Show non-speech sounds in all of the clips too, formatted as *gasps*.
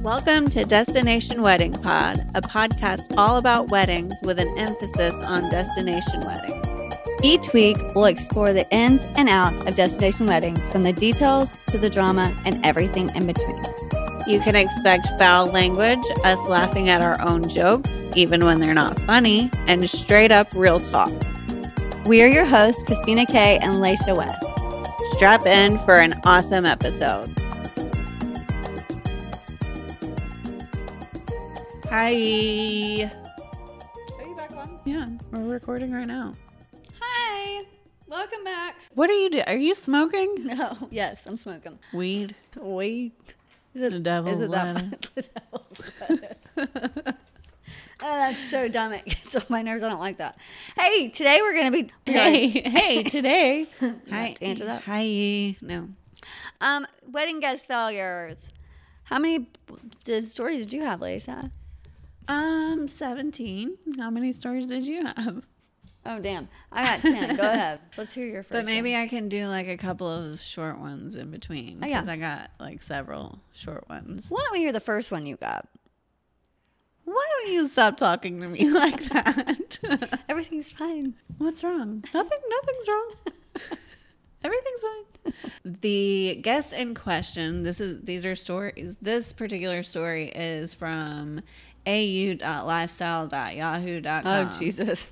Welcome to Destination Wedding Pod, a podcast all about weddings with an emphasis on destination weddings. Each week, we'll explore the ins and outs of destination weddings from the details to the drama and everything in between. You can expect foul language, us laughing at our own jokes, even when they're not funny, and straight up real talk. We are your hosts, Christina Kay and Laysha West. Strap in for an awesome episode. Hi. Are you back on? Yeah, we're recording right now. Hi. Welcome back. What are you doing? Are you smoking *laughs* No. Yes, I'm smoking. weed? Weed. Is The devil's Is it that *laughs* the devil's lettuce. *laughs* Oh, that's so dumb. It gets on my nerves. I don't like that. Hey, today we're gonna be. Hey, hey, today. Hi. to answer that? Hi. No. Um, wedding guest failures. How many stories did you have, Lisa? Um, 17. How many stories did you have? Oh, damn. I got 10. Go ahead. *laughs* Let's hear your first. But maybe I can do like a couple of short ones in between. Oh, yeah. Because I got like several short ones. Why don't we hear the first one you got? Why don't you stop talking to me *laughs* like that? *laughs* Everything's fine. What's wrong? Nothing. Nothing's wrong. Everything's fine. The guest in question. This is. These are stories. This particular story is from au.lifestyle.yahoo.com. Oh, Jesus.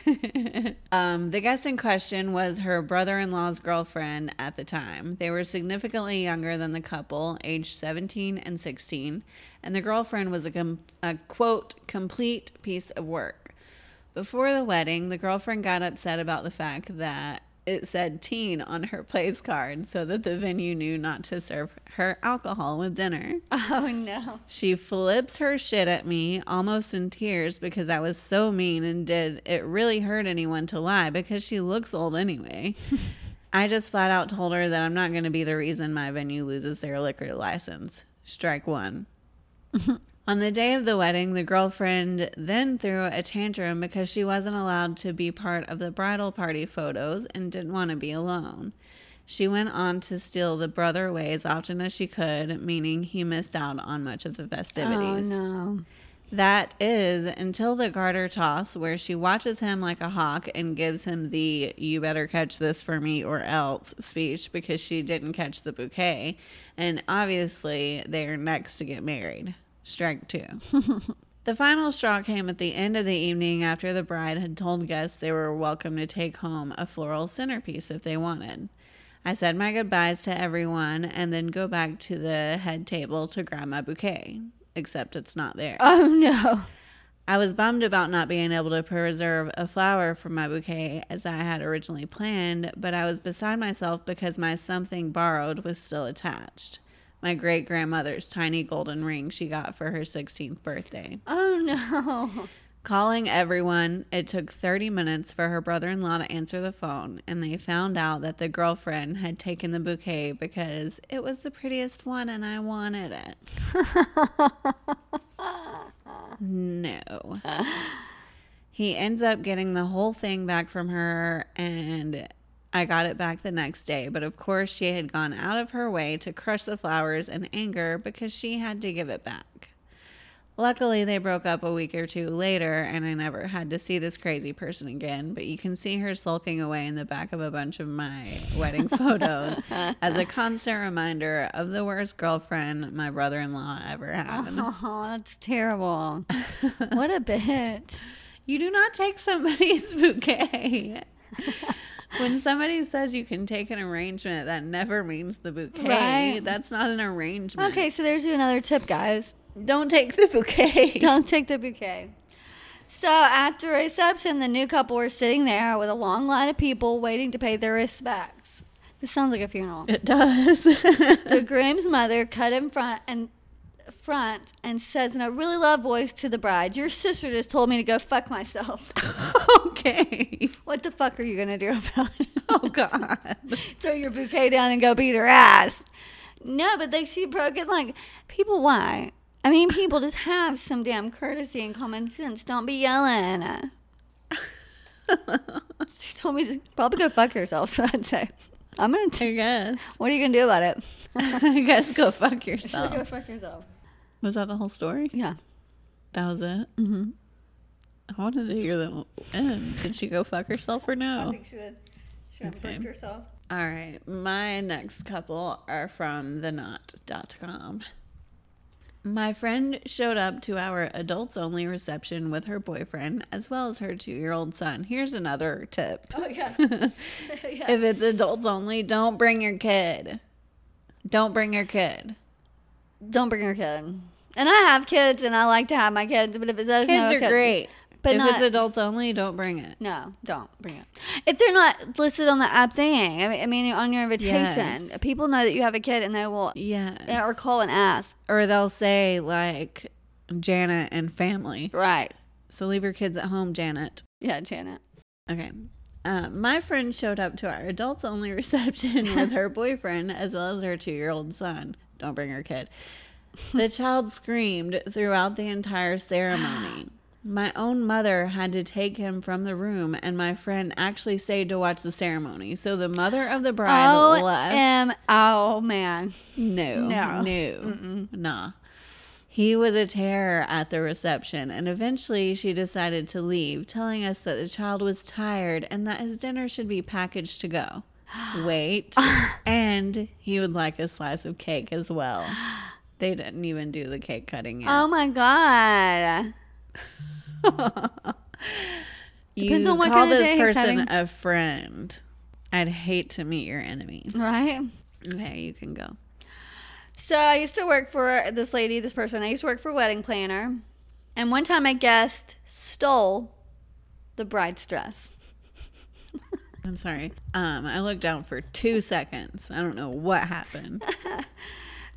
*laughs* um, the guest in question was her brother in law's girlfriend at the time. They were significantly younger than the couple, aged 17 and 16, and the girlfriend was a, com- a quote, complete piece of work. Before the wedding, the girlfriend got upset about the fact that it said teen on her place card so that the venue knew not to serve her alcohol with dinner. Oh, no. She flips her shit at me, almost in tears, because I was so mean and did it really hurt anyone to lie because she looks old anyway. *laughs* I just flat out told her that I'm not going to be the reason my venue loses their liquor license. Strike one. *laughs* On the day of the wedding, the girlfriend then threw a tantrum because she wasn't allowed to be part of the bridal party photos and didn't want to be alone. She went on to steal the brother away as often as she could, meaning he missed out on much of the festivities. Oh, no. That is until the garter toss, where she watches him like a hawk and gives him the you better catch this for me or else speech because she didn't catch the bouquet. And obviously, they are next to get married. Strike two. *laughs* The final straw came at the end of the evening after the bride had told guests they were welcome to take home a floral centerpiece if they wanted. I said my goodbyes to everyone and then go back to the head table to grab my bouquet, except it's not there. Oh, no. I was bummed about not being able to preserve a flower for my bouquet as I had originally planned, but I was beside myself because my something borrowed was still attached. My great grandmother's tiny golden ring she got for her 16th birthday. Oh, no. *laughs* Calling everyone, it took 30 minutes for her brother in law to answer the phone, and they found out that the girlfriend had taken the bouquet because it was the prettiest one and I wanted it. *laughs* no. He ends up getting the whole thing back from her, and I got it back the next day. But of course, she had gone out of her way to crush the flowers in anger because she had to give it back. Luckily, they broke up a week or two later, and I never had to see this crazy person again. But you can see her sulking away in the back of a bunch of my wedding *laughs* photos as a constant reminder of the worst girlfriend my brother in law ever had. *laughs* Oh, that's terrible. *laughs* what a bitch. You do not take somebody's bouquet. When somebody says you can take an arrangement, that never means the bouquet. Right. That's not an arrangement. Okay, so there's another tip, guys. Don't take the bouquet. *laughs* Don't take the bouquet. So at the reception, the new couple were sitting there with a long line of people waiting to pay their respects. This sounds like a funeral. It does. *laughs* the groom's mother cut in front and front and says in a really loud voice to the bride, "Your sister just told me to go fuck myself. *laughs* okay. what the fuck are you gonna do about it? *laughs* Oh God. *laughs* Throw your bouquet down and go beat her ass." No, but like she broke it. Like people, why? I mean, people just have some damn courtesy and common sense. Don't be yelling. she told me to probably go fuck yourself. So I'd say, I'm gonna. I T- guess. what are you gonna do about it? I guess go fuck yourself. go fuck yourself. Was that the whole story? Yeah. That was it? Mm-hmm. I wanted to hear the end. Did she go fuck herself or no? I think she did. She Okay. herself. All right. My next couple are from the knot.com. My friend showed up to our adults only reception with her boyfriend as well as her two year old son. Here's another tip. Oh yeah. *laughs* *laughs* yeah. If it's adults only, don't bring your kid. Don't bring your kid. Don't bring your kid. And I have kids, and I like to have my kids. But if it says Kids no, are kid- great. but if not- it's adults only, don't bring it. No, don't bring it. If they're not listed on the app thing, I mean, I mean on your invitation, Yes. people know that you have a kid, and they will Yeah. or call and ask. Or they'll say like Janet and family. Right. So leave your kids at home, Janet. Yeah, Janet. Okay. Uh, my friend showed up to our adults only *laughs* reception with her *laughs* boyfriend as well as her two year old son. Don't bring her kid. The child screamed throughout the entire ceremony. My own mother had to take him from the room, and my friend actually stayed to watch the ceremony. So the mother of the bride Oh, left. um, oh man. No, No. no, nah. He was a terror at the reception, and eventually she decided to leave, telling us that the child was tired and that his dinner should be packaged to go. Wait, and he would like a slice of cake as well. They didn't even do the cake cutting yet. Oh my god. *laughs* you depends on what call kind of this person a friend. I'd hate to meet your enemies. Right. Okay, you can go. So I used to work for this lady, this person. I used to work for a wedding planner, and one time a guest stole the bride's dress. *laughs* I'm sorry. Um, I looked down for two seconds. I don't know what happened. *laughs*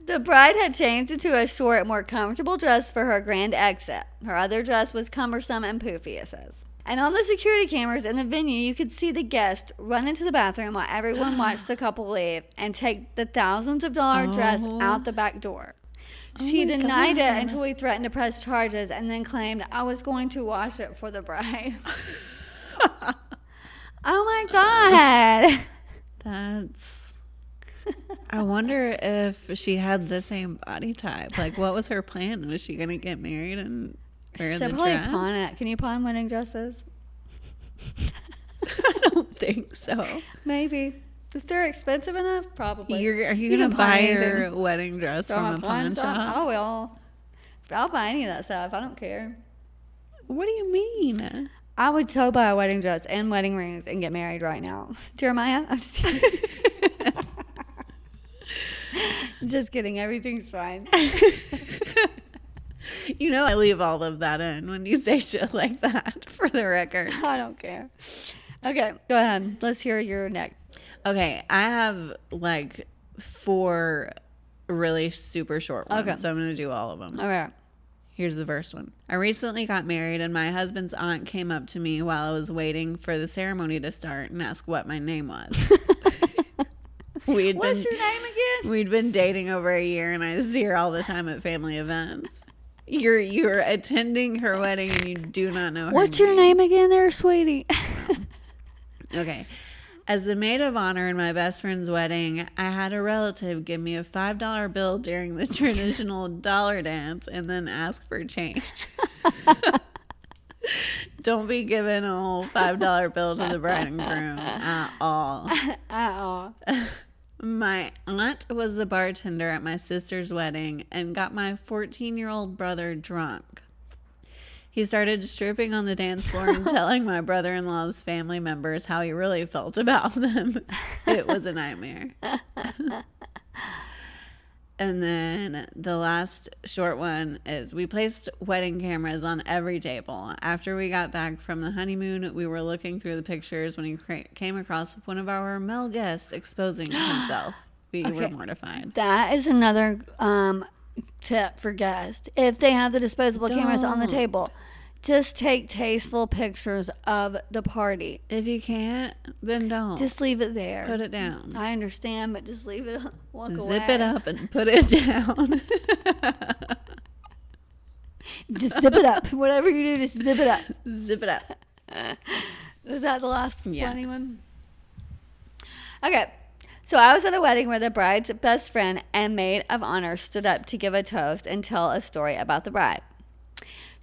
The bride had changed into a short, more comfortable dress for her grand exit. Her other dress was cumbersome and poofy, it says. And on the security cameras in the venue, you could see the guest run into the bathroom while everyone *gasps* watched the couple leave and take the thousands of dollar dress Oh. out the back door. Oh she my denied it until we threatened to press charges and then claimed I was going to wash it for the bride. *laughs* oh my God. That's. I wonder if she had the same body type. Like, what was her plan? Was she gonna get married and wear So the probably dress? pawn it. Can you pawn wedding dresses? *laughs* I don't think so. Maybe. If they're expensive enough, probably. You're, are you, You gonna buy pawn your wedding dress from a pawn shop? Oh, I will. I'll buy any of that stuff. I don't care. What do you mean? I would so buy a wedding dress and wedding rings and get married right now. *laughs* Jeremiah, I'm just *laughs* kidding. *laughs* just kidding. Everything's fine. *laughs* *laughs* You know, I leave all of that in when you say shit like that. For the record. I don't care. Okay, go ahead. Let's hear your next. Okay, I have like four really super short ones, Okay. so I'm gonna do all of them. All right. Here's the first one. I recently got married, and my husband's aunt came up to me while I was waiting for the ceremony to start and asked what my name was. *laughs* we'd What's been your name again? we'd been dating over a year, and I see her all the time at family events. You're you're attending her wedding, and you do not know her What's your name again, there, sweetie? *laughs* Okay. As the maid of honor in my best friend's wedding, I had a relative give me a $5 bill during the traditional *laughs* dollar dance and then ask for change. Don't be giving a whole $5 bill to the bride and groom at all. Oh. My aunt was the bartender at my sister's wedding and got my 14 year old brother drunk. He started stripping on the dance floor and *laughs* telling my brother in law's family members how he really felt about *laughs* them. It was a nightmare. *laughs* and then the last short one is we placed wedding cameras on every table. After we got back from the honeymoon, we were looking through the pictures when he cra- came across one of our male guests exposing *gasps* himself. We were mortified. That is another um, tip for guests. If they have the disposable cameras on the table, just take tasteful pictures of the party. If you can't, then don't. Just leave it there. put it down. I understand, but just leave it. *laughs* Walk Zip away. it up and put it *laughs* down. *laughs* Just zip it up. Whatever you do, just zip it up. Zip it up. Is that the last Yeah. funny one? Okay. So I was at a wedding where the bride's best friend and maid of honor stood up to give a toast and tell a story about the bride.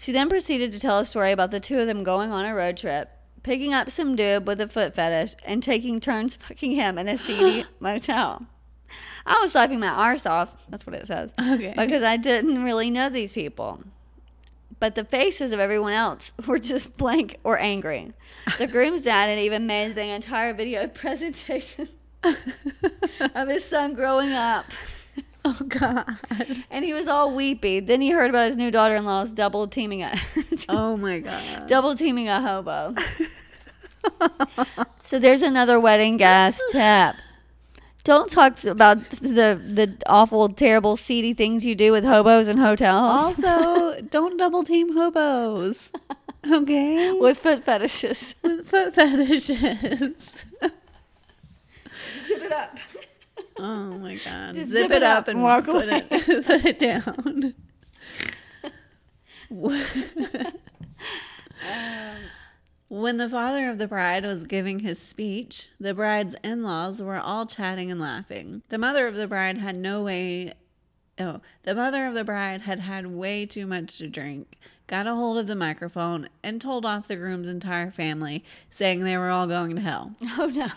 She then proceeded to tell a story about the two of them going on a road trip, picking up some dude with a foot fetish, and taking turns *laughs* fucking him in a seedy *laughs* motel. I was laughing my arse off. That's what it says. Okay. Because I didn't really know these people. But the faces of everyone else *laughs* were just blank or angry. The groom's dad had even made the entire video presentation of his son growing up. *laughs* Oh God. And he was all weepy. Then he heard about his new daughter in law's double teaming a *laughs* Oh my God. double teaming a hobo. so there's another wedding gas tip. Don't talk about the the awful, terrible, seedy things you do with hobos in hotels Also, *laughs* don't double team hobos. Okay. with foot fetishes. With foot fetishes. Zip it up. Oh my god. Just zip, it up and walk put away. it *laughs* put it down. *laughs* *laughs* when the father of the bride was giving his speech, the bride's in-laws were all chatting and laughing. The mother of the bride had no way Oh, the mother of the bride had had way too much to drink, got a hold of the microphone, and told off the groom's entire family, saying they were all going to hell. Oh no.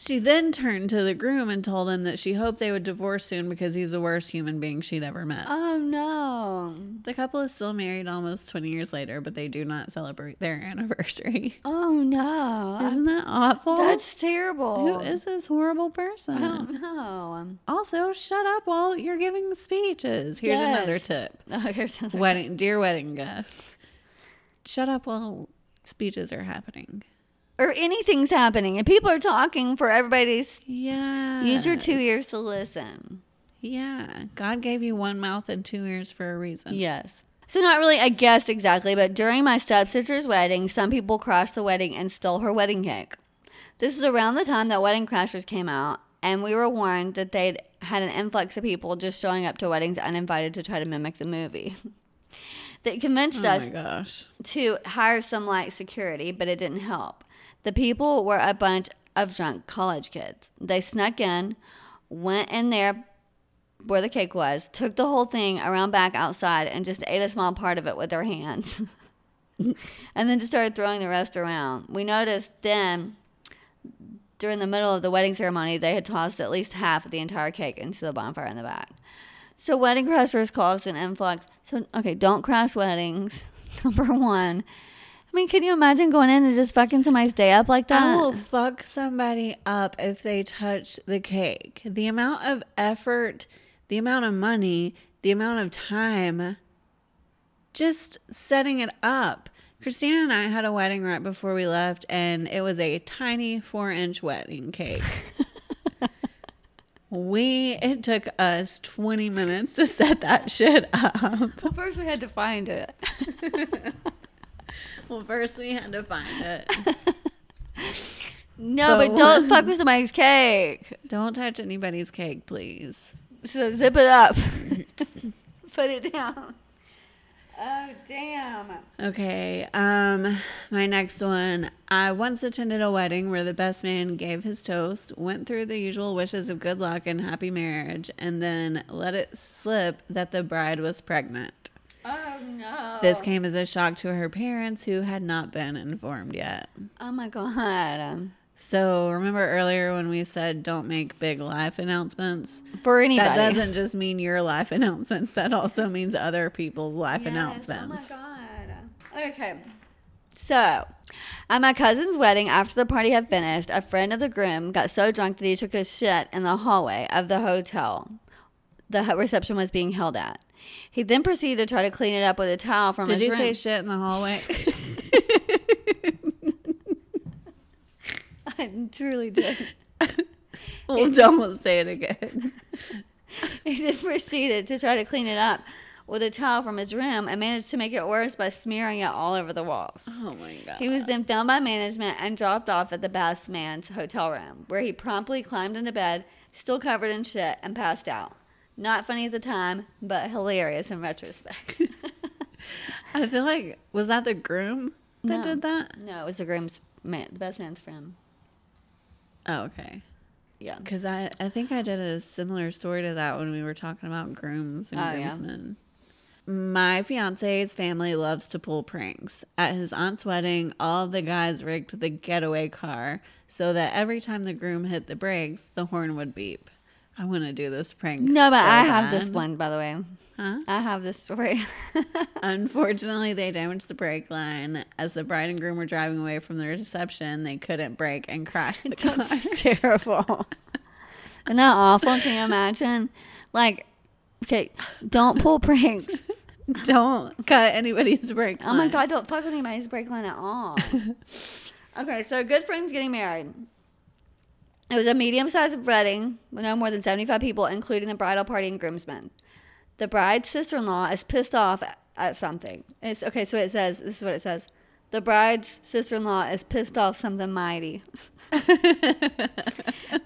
She then turned to the groom and told him that she hoped they would divorce soon because he's the worst human being she'd ever met. Oh no. The couple is still married almost 20 years later, but they do not celebrate their anniversary. *laughs* Oh no. Isn't that awful? That's terrible. Who is this horrible I person? don't know. Also, shut up while you're giving speeches. Here's another tip. *laughs* Oh, here's another Wedding, dear wedding guests, shut up while speeches are happening. Or anything's happening and people are talking for everybody's Yeah. use your two ears to listen. Yeah. God gave you one mouth and two ears for a reason. Yes. So not really a guest exactly, but during my stepsister's wedding, some people crashed the wedding and stole her wedding cake. This was around the time that Wedding Crashers came out, and we were warned that they'd had an influx of people just showing up to weddings uninvited to try to mimic the movie. that convinced Oh us gosh. to hire some light security, but it didn't help. The people were a bunch of drunk college kids. They snuck in, went in there where the cake was, took the whole thing around back outside, and just ate a small part of it with their hands. *laughs* and then just started throwing the rest around. We noticed then, during the middle of the wedding ceremony, they had tossed at least half of the entire cake into the bonfire in the back. So wedding crashers caused an influx. So okay, don't crash weddings. *laughs* Number one. I mean, can you imagine going in and just fucking somebody's day up like that? I will fuck somebody up if they touch the cake. The amount of effort, the amount of money, the amount of time, just setting it up. Christina and I had a wedding right before we left, and it was a tiny four inch wedding cake. *laughs* we, it took us 20 minutes to set that shit up. First, we had to find it. *laughs* Well, first we had to find it. *laughs* No, But but don't fuck with somebody's cake. Don't touch anybody's cake, please. So zip it up. *laughs* Put it down. Oh damn. Okay. Um my next one. I once attended a wedding where the best man gave his toast, went through the usual wishes of good luck and happy marriage, and then let it slip that the bride was pregnant. Oh no. This came as a shock to her parents who had not been informed yet. Oh my god. Um, so, remember earlier when we said don't make big life announcements? For anybody. That doesn't just mean your life *laughs* announcements, that also means other people's life Yes, announcements. Oh my god. Okay. So, at my cousin's wedding, after the party had finished, a friend of the groom got so drunk that he took a shit in the hallway of the hotel the reception was being held at. He then proceeded to try to clean it up with a towel from Did his room. Did you say shit in the hallway? *laughs* I truly did. *laughs* well, don't say it again. *laughs* He then proceeded to try to clean it up with a towel from his room and managed to make it worse by smearing it all over the walls. Oh my god. He was then found by management and dropped off at the best man's hotel room, where he promptly climbed into bed, still covered in shit, and passed out. Not funny at the time, but hilarious in retrospect. *laughs* I feel like was that the groom that No. did that? no, it was the groom's man, the best man's friend. Oh, okay. Yeah. Because I, I think I did a similar story to that when we were talking about grooms and Oh, yeah. groomsmen. My fiance's family loves to pull pranks. At his aunt's wedding, all the guys rigged the getaway car so that every time the groom hit the brakes, the horn would beep. I want to do this prank. No, but so I have this one, by the way. Huh? I have this story. *laughs* Unfortunately, they damaged the brake line. As the bride and groom were driving away from the reception, they couldn't brake and crashed the *laughs* car. That's *laughs* terrible. Isn't that awful? Can you imagine? Like, okay, don't pull pranks. Don't cut anybody's brake line. Oh my god, don't fuck with anybody's brake line at all. okay, so good friends getting married. It was a medium sized wedding with no more than 75 people, including the bridal party and groomsmen. The bride's sister in law is pissed off at something. It's okay, so it says this is what it says. The bride's sister in law is pissed off something mighty. *laughs* it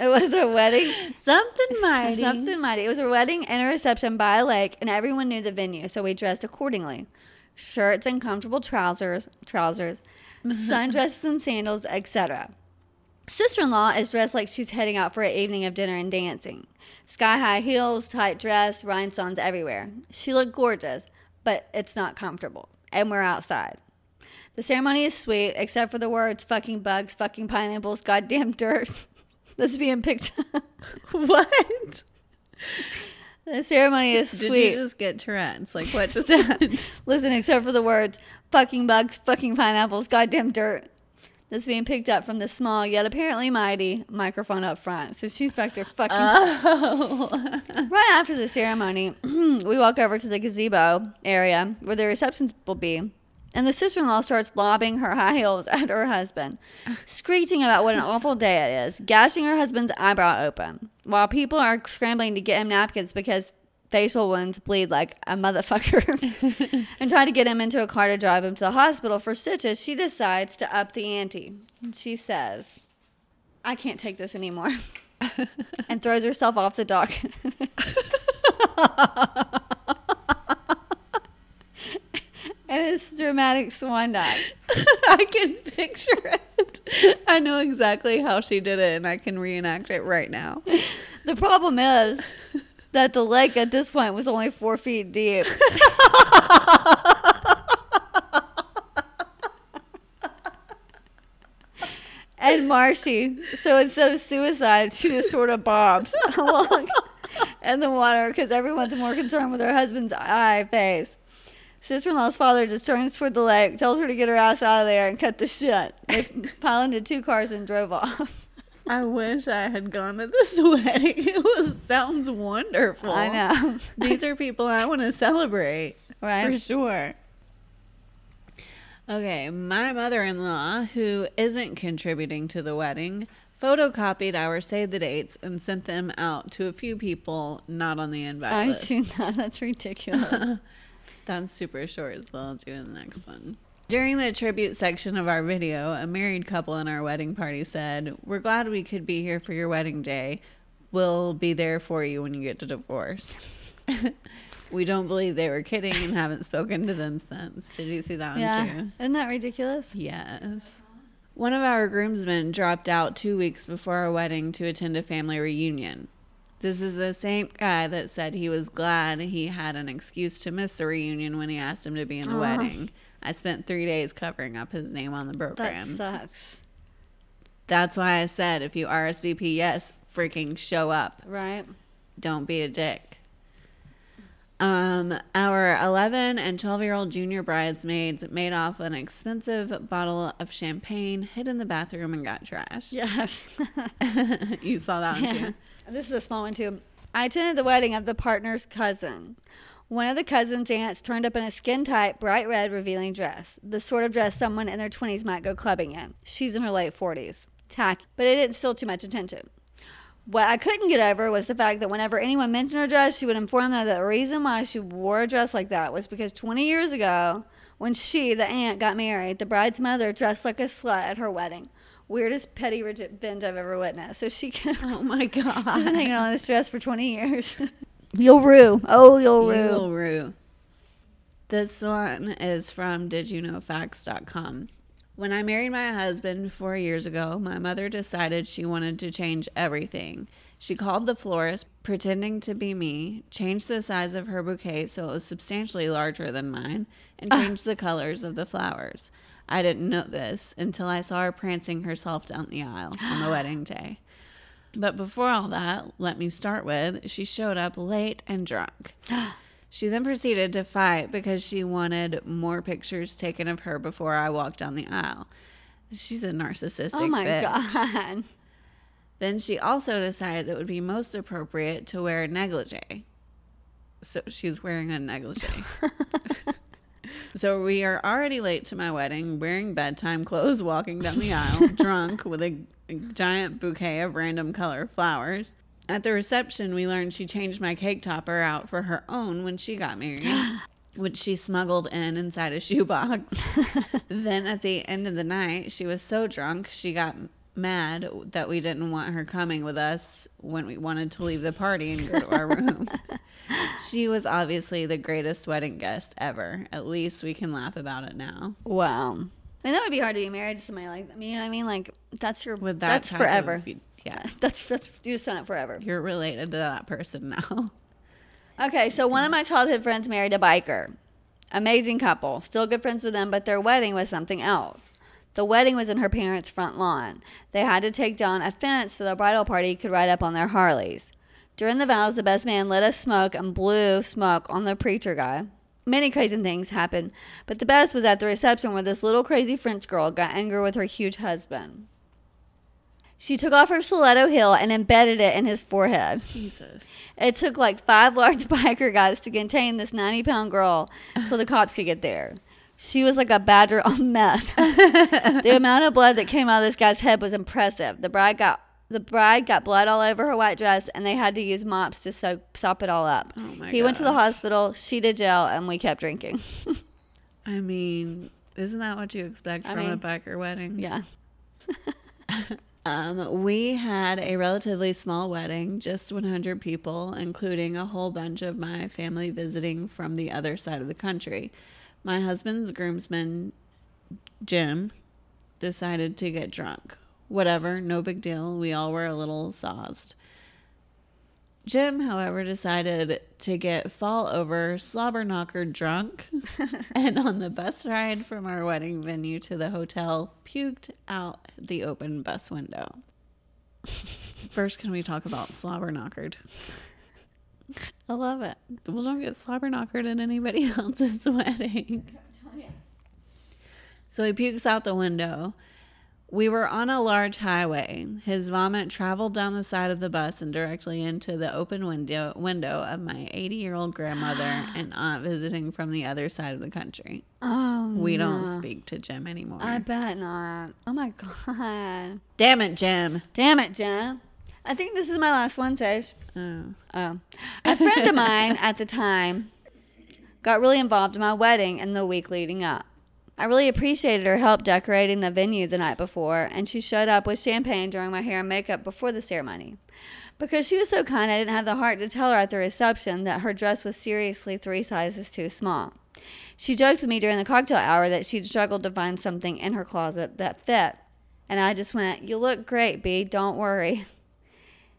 was a wedding Something *laughs* mighty. Something mighty. It was a wedding and a reception by a lake, and everyone knew the venue, so we dressed accordingly. Shirts and comfortable trousers, trousers, *laughs* sundresses and sandals, etc. Sister-in-law is dressed like she's heading out for an evening of dinner and dancing. Sky-high heels, tight dress, rhinestones everywhere. She looked gorgeous, but it's not comfortable, and we're outside. The ceremony is sweet, except for the words "fucking bugs," "fucking pineapples," "goddamn dirt." *laughs* That's being picked *laughs* up. What? The ceremony is sweet. Did you just get Tourette's? Like what just *laughs* happened? Listen, except for the words fucking bugs, fucking pineapples, goddamn dirt. That's being picked up from the small yet apparently mighty microphone up front. So she's back there fucking. oh. *laughs* right after the ceremony, *clears throat* we walk over to the gazebo area where the receptions will be. And the sister in law starts lobbing her *laughs* high heels at her husband, screeching about what an awful day it is, gashing her husband's eyebrow open, while people are scrambling to get him napkins because facial wounds bleed like a motherfucker, *laughs* and try to get him into a car to drive him to the hospital for stitches. She decides to up the ante. She says, I can't take this anymore, *laughs* and throws herself off the dock. *laughs* and it's dramatic swan dive. I can picture it. I know exactly how she did it and I can reenact it right now. The problem is that the lake at this point was only four feet deep. *laughs* and marshy. So instead of suicide, she just sort of bobs *laughs* along in the water because everyone's more concerned with her husband's eye face. Sister in law's father just turns toward the lake, tells her to get her ass out of there and cut the shit. They *laughs* pile into two cars and drove off. I wish I had gone to this *laughs* wedding. It was sounds wonderful. I know. These are people I want to celebrate. Right? For sure. Okay, my mother in law, who isn't contributing to the wedding, photocopied our save the dates and sent them out to a few people not on the invite I've list. seen that. *laughs* That's ridiculous. *laughs* That's super short, so I'll do the next one. During the tribute section of our video, a married couple in our wedding party said, We're glad we could be here for your wedding day. We'll be there for you when you get divorced. *laughs* we don't believe they were kidding and haven't spoken to them since. Did you see that one yeah. too? Isn't that ridiculous? Yes. One of our groomsmen dropped out two weeks before our wedding to attend a family reunion. This is the same guy that said he was glad he had an excuse to miss the reunion when he asked him to be in the Aw. wedding. I spent three days covering up his name on the That program. sucks. That's why I said if you RSVP, yes, freaking show up. Right? Don't be a dick. Um, our 11 and 12 year old junior bridesmaids made off an expensive bottle of champagne, hid in the bathroom, and got trashed. Yeah. *laughs* *laughs* you saw that one Yeah. too. This is a small one too. I attended the wedding of the partner's cousin. One of the cousin's aunts turned up in a skin tight, bright red, revealing dress. The sort of dress someone in their 20s might go clubbing in. She's in her late 40s. Tacky, but it didn't steal too much attention. What I couldn't get over was the fact that whenever anyone mentioned her dress, she would inform them that the reason why she wore a dress like that was because 20 years ago, when she, the aunt, got married, the bride's mother dressed like a slut at her wedding. Weirdest petty revenge I've ever witnessed. So she can. *laughs* Oh my god. She's been hanging on this dress for 20 years. *laughs* You'll rue. Oh, you'll rue. Rue. This one is from didyouknowfacts.com. When I married my husband four years ago, my mother decided she wanted to change everything. She called the florist, pretending to be me, changed the size of her bouquet so it was substantially larger than mine, and ah. changed the colors of the flowers. I didn't know this until I saw her prancing herself down the aisle on the *gasps* wedding day. But before all that, let me start with she showed up late and drunk. *gasps* She then proceeded to fight because she wanted more pictures taken of her before I walked down the aisle. She's a narcissistic Oh my bitch. god. Then she also decided it would be most appropriate to wear a negligee. So she's wearing a negligee. *laughs* so we are already late to my wedding, wearing bedtime clothes, walking down the aisle, *laughs* drunk with a, a giant bouquet of random color flowers. At the reception, we learned she changed my cake topper out for her own when she got married, *gasps* which she smuggled in inside a shoebox. *laughs* then at the end of the night, she was so drunk she got mad that we didn't want her coming with us when we wanted to leave the party and go to our room. *laughs* she was obviously the greatest wedding guest ever. At least we can laugh about it now. Wow. I mean, that would be hard to be married to somebody like that. I mean, you know what I mean? Like, that's your, With that, that's type forever. of- yeah, *laughs* That's, that's, you just done it forever. you're related to that person now. *laughs* Okay, so one of my childhood friends married a biker. Amazing couple. Still good friends with them, but their wedding was something else. The wedding was in her parents' front lawn. They had to take down a fence so the bridal party could ride up on their Harleys. During the vows, the best man lit a smoke and blew smoke on the preacher guy. Many crazy things happened, but the best was at the reception where this little crazy French girl got angry with her huge husband. She took off her stiletto heel and embedded it in his forehead. Jesus. It took like five large *laughs* biker guys to contain this 90 pound girl so the cops could get there. She was like a badger on meth. *laughs* the amount of blood that came out of this guy's head was impressive. The bride got the bride got blood all over her white dress, and they had to use mops to soak, sop it all up. Oh my he went to the hospital, she to jail, and we kept drinking. *laughs* I mean, isn't that what you expect I from a mean, biker wedding? yeah. *laughs* Um, we had a relatively small wedding, just 100 people, including a whole bunch of my family visiting from the other side of the country. My husband's groomsman, Jim, decided to get drunk. Whatever, no big deal. We all were a little sauced. Jim, however, decided to get fall over slobber knocker drunk *laughs* and on the bus ride from our wedding venue to the hotel puked out the open bus window. First, can we talk about slobber knockered? I love it. Well, don't get slobber knockered at anybody *laughs* else's wedding. *laughs* So he pukes out the window. We were on a large highway. His vomit traveled down the side of the bus and directly into the open window window of my 80-year-old grandmother *gasps* and aunt visiting from the other side of the country. Oh, We don't speak to Jim anymore. I bet not. Oh my god. Damn it, Jim. Damn it, Jim. I think this is my last one, Sage. Oh. Oh. A friend of mine at the time got really involved in my wedding and the week leading up. I really appreciated her help decorating the venue the night before, and she showed up with champagne during my hair and makeup before the ceremony. Because she was so kind, I didn't have the heart to tell her at the reception that her dress was seriously three sizes too small. She joked with me during the cocktail hour that she'd struggled to find something in her closet that fit. And I just went, You look great, B. Don't worry.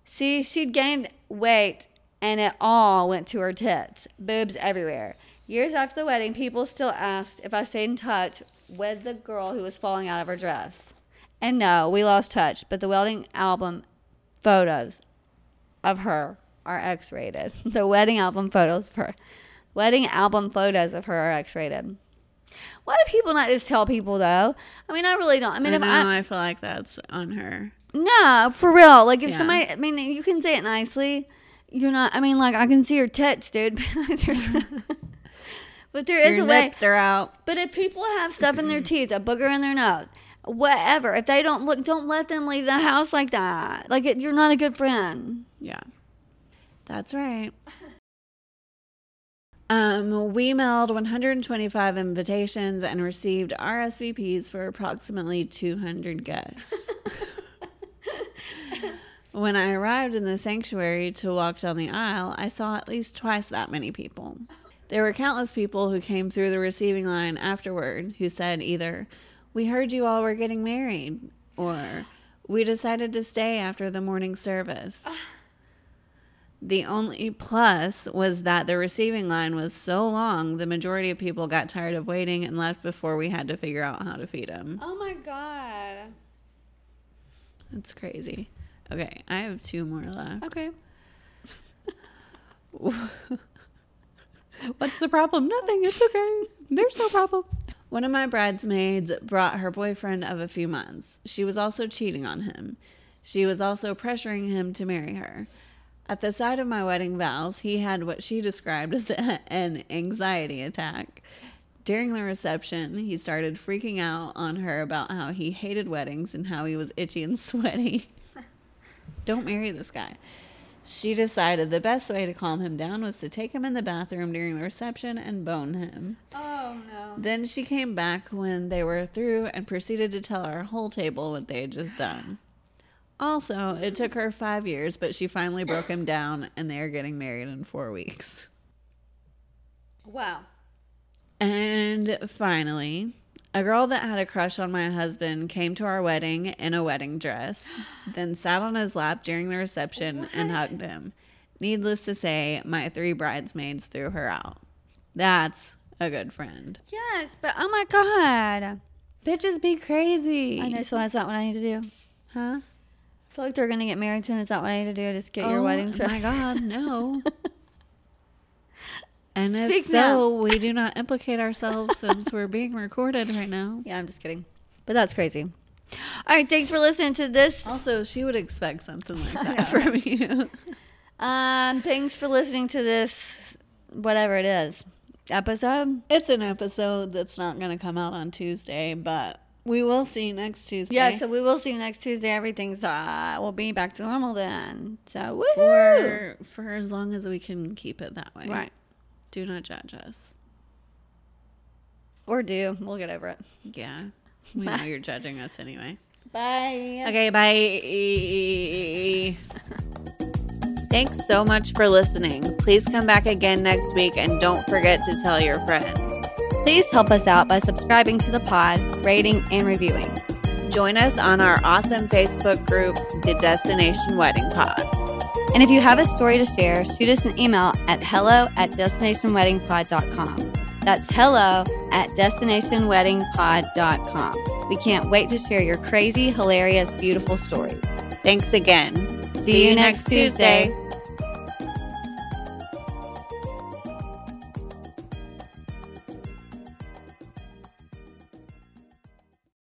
See, she'd gained weight and it all went to her tits, boobs everywhere. Years after the wedding, people still asked if I stayed in touch with the girl who was falling out of her dress. And no, we lost touch, but the wedding album photos of her are X rated. *laughs* the wedding album photos of her. Wedding album photos of her are X rated. Why do people not just tell people though? I mean, I really don't. I mean, I if know, I, I feel like that's on her. no, for real. Like if Yeah. somebody, I mean, you can say it nicely. You're not. I mean, like I can see your tits, dude. *laughs* *laughs* but there is Your a way. lips are out. But if people have stuff in their *clears throat* teeth, a booger in their nose, whatever, if they don't look, don't let them leave the house like that. Like it, you're not a good friend. Yeah. That's right. Um, we mailed 125 invitations and received RSVPs for approximately 200 guests. *laughs* when I arrived in the sanctuary to walk down the aisle, I saw at least twice that many people. There were countless people who came through the receiving line afterward who said either, we heard you all were getting married, or we decided to stay after the morning service. The only plus was that the receiving line was so long, the majority of people got tired of waiting and left before we had to figure out how to feed them. Oh my god. That's crazy. Okay, I have two more left. Okay. *laughs* What's the problem? Nothing. It's okay. There's no problem. One of my bridesmaids brought her boyfriend of a few months. She was also cheating on him. She was also pressuring him to marry her. At the sight of my wedding vows, he had what she described as a- *laughs* an anxiety attack. During the reception, he started freaking out on her about how he hated weddings and how he was itchy and *laughs* sweaty. Don't marry this guy. She decided the best way to calm him down was to take him in the bathroom during the reception and bone him. Oh no. Then she came back when they were through and proceeded to tell our whole table what they had just done. Also, it took her five years, but she finally broke him down and they are getting married in four weeks. Wow. And finally, a girl that had a crush on my husband came to our wedding in a wedding dress, *gasps* then sat on his lap during the reception and hugged him. Needless to say, my three bridesmaids threw her out. That's a good friend. Yes, but oh my god. Bitches be crazy. I know, so that's not what I need to do. Huh? I feel like they're gonna get married soon. Is that what I need to do? Just get your oh wedding dress. Oh my God, no. *laughs* and if Speak so, we do not implicate ourselves since we're being *laughs* recorded right now. Yeah, I'm just kidding. But that's crazy. All right, thanks for listening to this. Also, she would expect something like *laughs* that from you. *laughs* Um, thanks for listening to this, whatever it is, episode. It's an episode that's not going to come out on Tuesday, but we will see you next Tuesday. Yeah, so we will see you next Tuesday. Everything's uh, we'll be back to normal then. So woohoo! for for as long as we can keep it that way. Right. Do not judge us. Or do we'll get over it. Yeah. We know you're judging us anyway. *laughs* Bye. Okay, bye. Thanks so much for listening. Please come back again next week and don't forget to tell your friends. Please help us out by subscribing to the pod, rating, and reviewing. Join us on our awesome Facebook group, The Destination Wedding Pod. And if you have a story to share, shoot us an email at hello at destinationweddingpod.com. That's hello at destinationweddingpod.com. We can't wait to share your crazy, hilarious, beautiful stories. Thanks again. See, you next Tuesday.